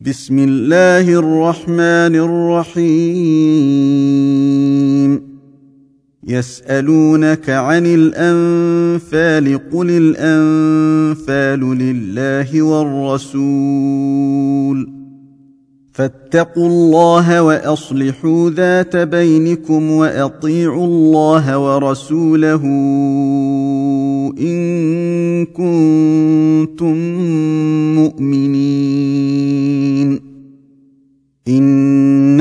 بسم الله الرحمن الرحيم. يسألونك عن الأنفال قل الأنفال لله والرسول. فاتقوا الله وأصلحوا ذات بينكم وأطيعوا الله ورسوله إن كنتم مؤمنين.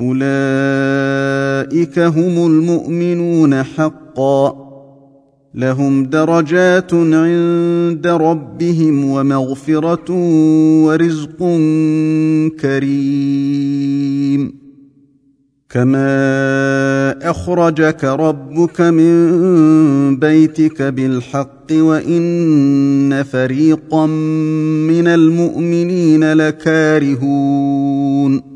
أولئك هم المؤمنون حقا. لهم درجات عند ربهم ومغفرة ورزق كريم. كما أخرجك ربك من بيتك بالحق وإن فريقا من المؤمنين لكارهون.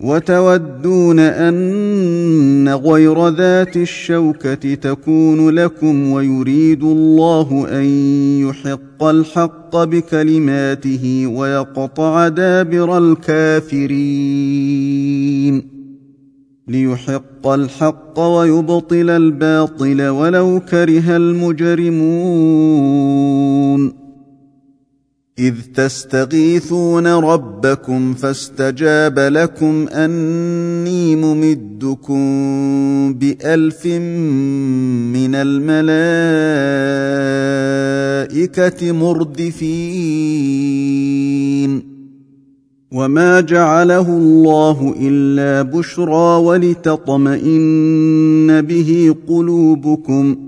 وتودون أن غير ذات الشوكة تكون لكم ويريد الله أن يحق الحق بكلماته ويقطع دابر الكافرين ليحق الحق ويبطل الباطل ولو كره المجرمون إذ تستغيثون ربكم فاستجاب لكم أني ممدكم بألف من الملائكة مردفين. وما جعله الله إلا بشرى ولتطمئن به قلوبكم ۖ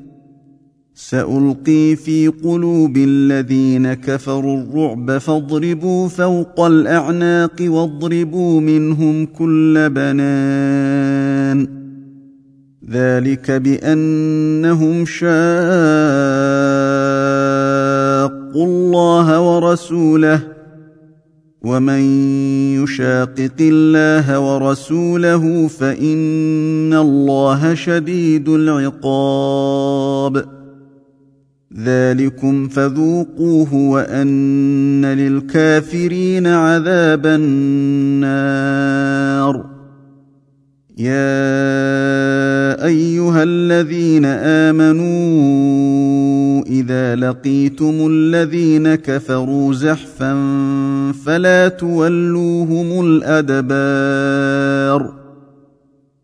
سألقي في قلوب الذين كفروا الرعب فاضربوا فوق الأعناق واضربوا منهم كل بنان. ذلك بأنهم شاقوا الله ورسوله ومن يشاقق الله ورسوله فإن الله شديد العقاب. ذلكم فذوقوه وأن للكافرين عذاب النار. يا أيها الذين آمنوا إذا لقيتم الذين كفروا زحفا فلا تولوهم الأدبار.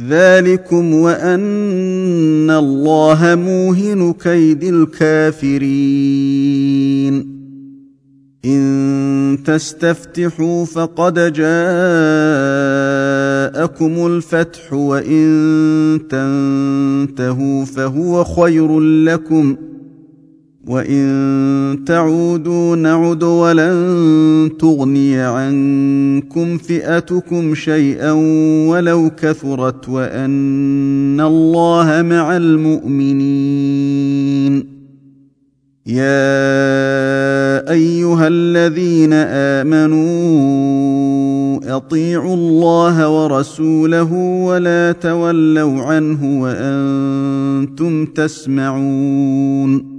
ذلكم وأن الله موهن كيد الكافرين. إن تستفتحوا فقد جاءكم الفتح وإن تنتهوا فهو خير لكم. وان تعودوا نعد ولن تغني عنكم فئتكم شيئا ولو كثرت وان الله مع المؤمنين يا ايها الذين امنوا اطيعوا الله ورسوله ولا تولوا عنه وأنتم تسمعون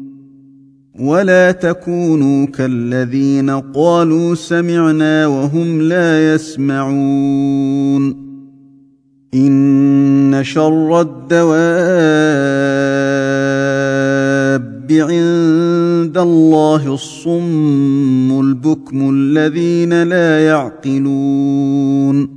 ولا تكونوا كالذين قالوا سمعنا وهم لا يسمعون. إن شر الدواب عند الله الصم البكم الذين لا يعقلون.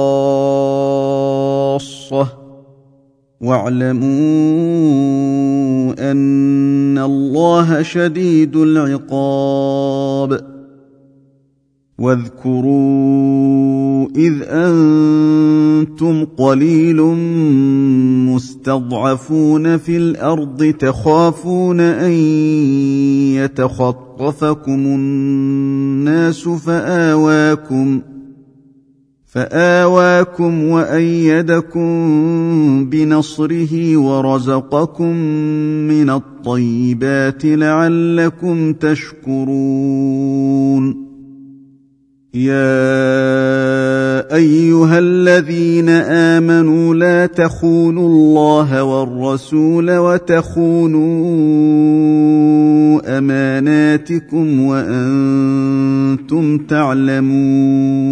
واعلموا أن الله شديد العقاب. واذكروا إذ أنتم قليل مستضعفون في الأرض تخافون أن يتخطفكم الناس فآواكم فآواكم وأيدكم بنصره ورزقكم من الطيبات لعلكم تشكرون. يا أيها الذين آمنوا لا تخونوا الله والرسول وتخونوا أماناتكم وأنتم تعلمون.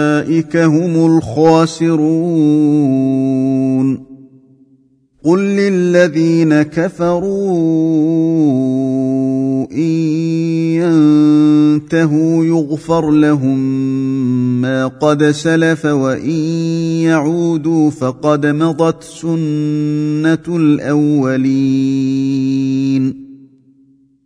هم الخاسرون قل للذين كفروا ان ينتهوا يغفر لهم ما قد سلف وان يعودوا فقد مضت سنه الاولين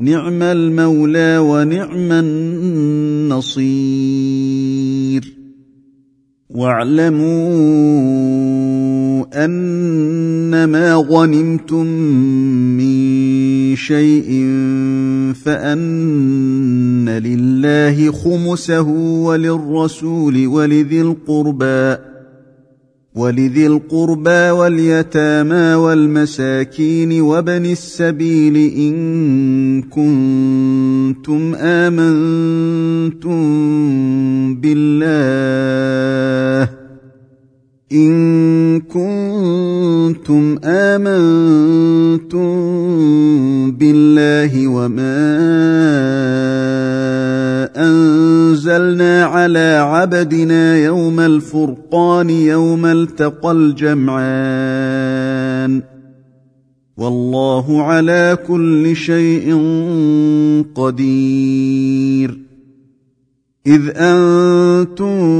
نعم المولى ونعم النصير. واعلموا انما غنمتم من شيء فأن لله خمسه وللرسول ولذي القربى. ولذي القربى واليتامى والمساكين وابن السبيل إن كنتم آمنتم بالله إن كنتم آمنتم بالله وما أنزلنا على عبدنا يوم الفرقان يوم التقى الجمعان. والله على كل شيء قدير. إذ أنتم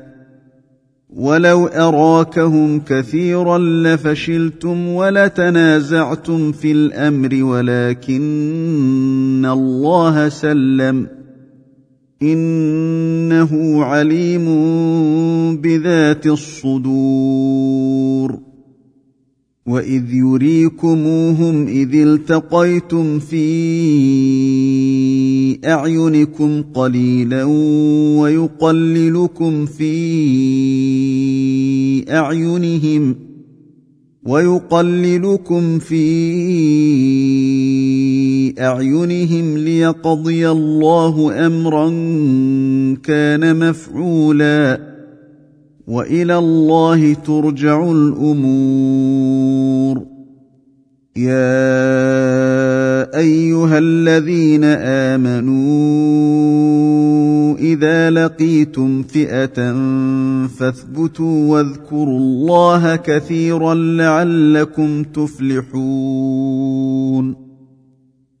ولو اراكهم كثيرا لفشلتم ولتنازعتم في الامر ولكن الله سلم انه عليم بذات الصدور واذ يريكموهم اذ التقيتم في اعينكم قليلا ويقللكم في اعينهم ويقللكم في اعينهم ليقضي الله امرا كان مفعولا وإلى الله ترجع الأمور. يا أيها الذين آمنوا إذا لقيتم فئة فاثبتوا واذكروا الله كثيرا لعلكم تفلحون.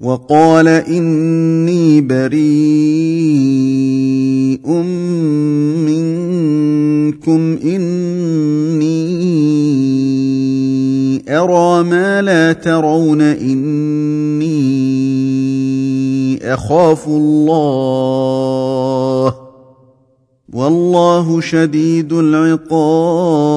وقال إني بريء منكم إني أرى ما لا ترون إني أخاف الله. والله شديد العقاب.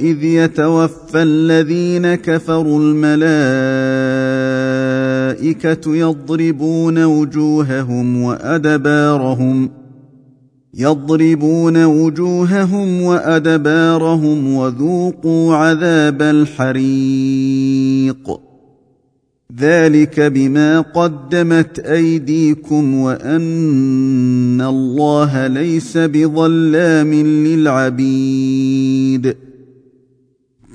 اذ يتوفى الذين كفروا الملائكه يضربون وجوههم وادبارهم يضربون وجوههم وادبارهم وذوقوا عذاب الحريق ذلك بما قدمت ايديكم وان الله ليس بظلام للعبيد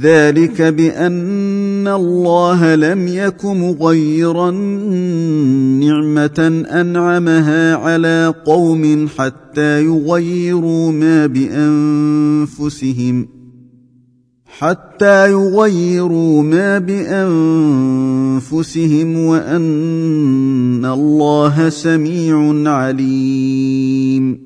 ذلك بأن الله لم يك مغيرا نعمة أنعمها على قوم حتى يغيروا ما بأنفسهم حتى يغيروا ما بأنفسهم وأن الله سميع عليم.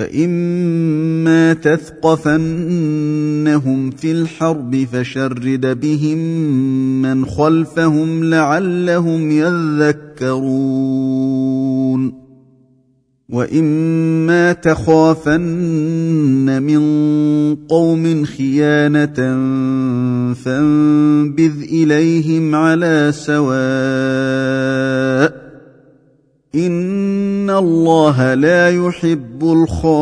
فاما تثقفنهم في الحرب فشرد بهم من خلفهم لعلهم يذكرون واما تخافن من قوم خيانه فانبذ اليهم على سواء ان الله لا يحب الخائنين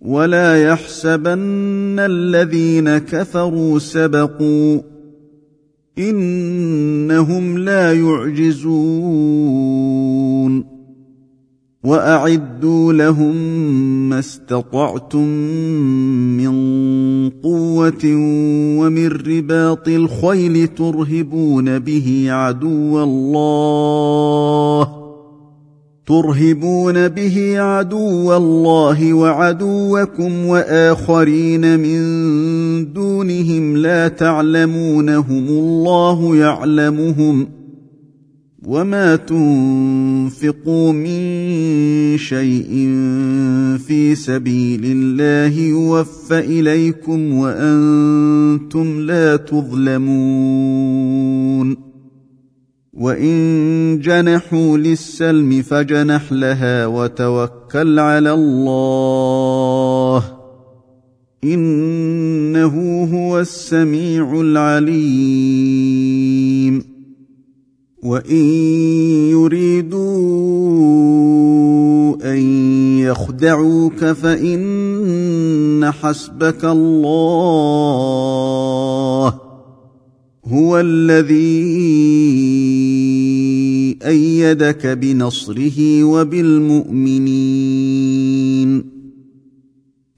ولا يحسبن الذين كفروا سبقوا انهم لا يعجزون وأعدوا لهم ما استطعتم من قوة ومن رباط الخيل ترهبون به عدو الله ترهبون به عدو الله وعدوكم وآخرين من دونهم لا تعلمونهم الله يعلمهم وما تنفقوا من شيء في سبيل الله يوفى اليكم وأنتم لا تظلمون وان جنحوا للسلم فجنح لها وتوكل على الله انه هو السميع العليم وإن يريدوا أن يخدعوك فإن حسبك الله هو الذي أيدك بنصره وبالمؤمنين.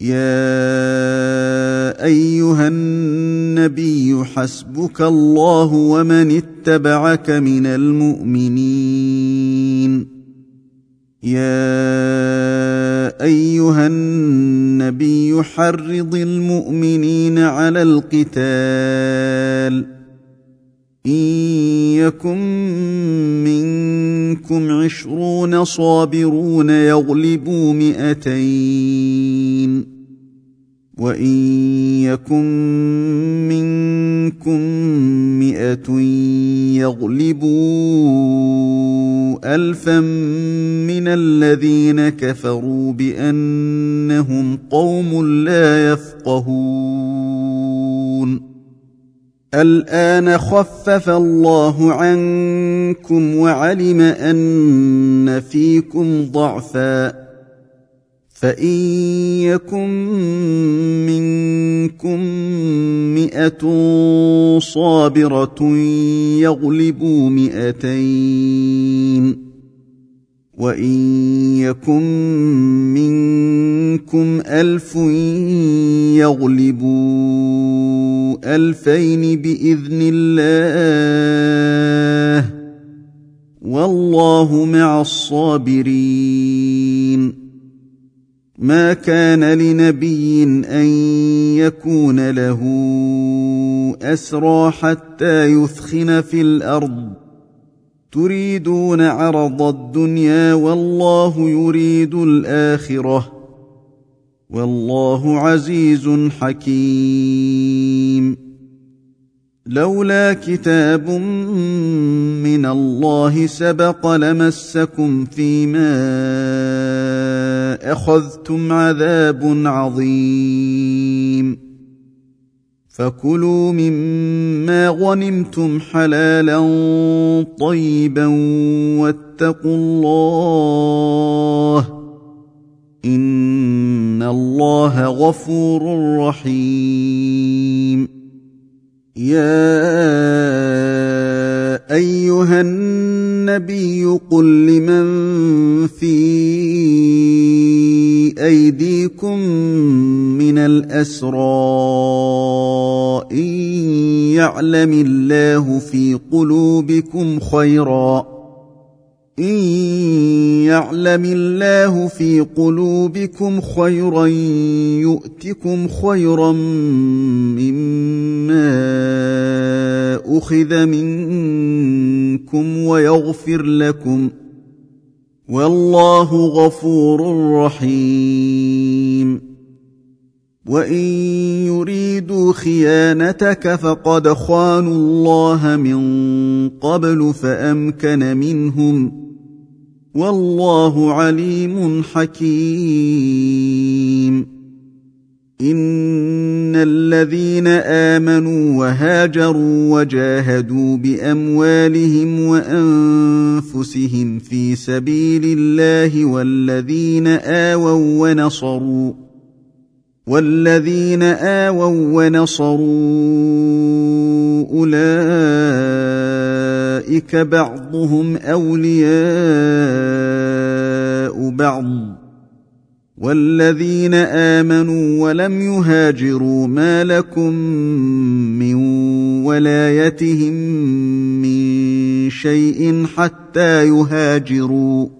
يا أيها النبي حسبك الله ومن اتبعك من المؤمنين. يا أيها النبي حرض المؤمنين على القتال. ان يكن منكم عشرون صابرون يغلبوا مئتين وان يكن منكم مئه يغلبوا الفا من الذين كفروا بانهم قوم لا يفقهون الآن خفف الله عنكم وعلم أن فيكم ضعفا فإن يكن منكم مئة صابرة يغلبوا مئتين وان يكن منكم الف يغلبوا الفين باذن الله والله مع الصابرين ما كان لنبي ان يكون له اسرى حتى يثخن في الأرض تريدون عرض الدنيا والله يريد الآخرة والله عزيز حكيم. لولا كتاب من الله سبق لمسكم فيما أخذتم عذاب عظيم. فكلوا مما غنمتم حلالا طيبا واتقوا الله إن الله غفور رحيم. يا أيها النبي قل لمن في أيديكم من الأسرى ان يعلم الله في قلوبكم خيرا ان يعلم الله في قلوبكم خيرا يؤتكم خيرا مما اخذ منكم ويغفر لكم والله غفور رحيم وان يريدوا خيانتك فقد خانوا الله من قبل فامكن منهم والله عليم حكيم. ان الذين امنوا وهاجروا وجاهدوا باموالهم وانفسهم في سبيل الله والذين اووا ونصروا والذين آووا ونصروا أولئك بعضهم أولياء بعض. والذين آمنوا ولم يهاجروا ما لكم من ولايتهم من شيء حتى يهاجروا.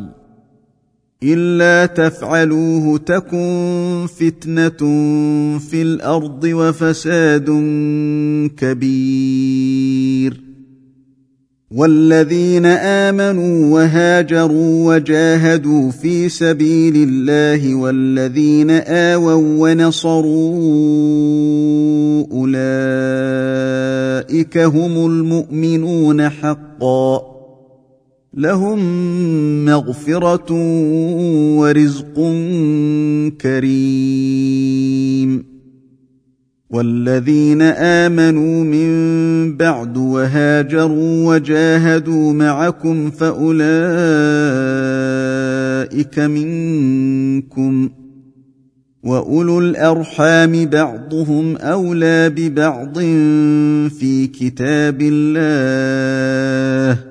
إلا تفعلوه تكن فتنة في الأرض وفساد كبير. والذين آمنوا وهاجروا وجاهدوا في سبيل الله والذين آووا ونصروا أولئك هم المؤمنون حقا. لهم مغفرة ورزق كريم. والذين آمنوا من بعد وهاجروا وجاهدوا معكم فأولئك منكم. وأولو الأرحام بعضهم أولى ببعض في كتاب الله.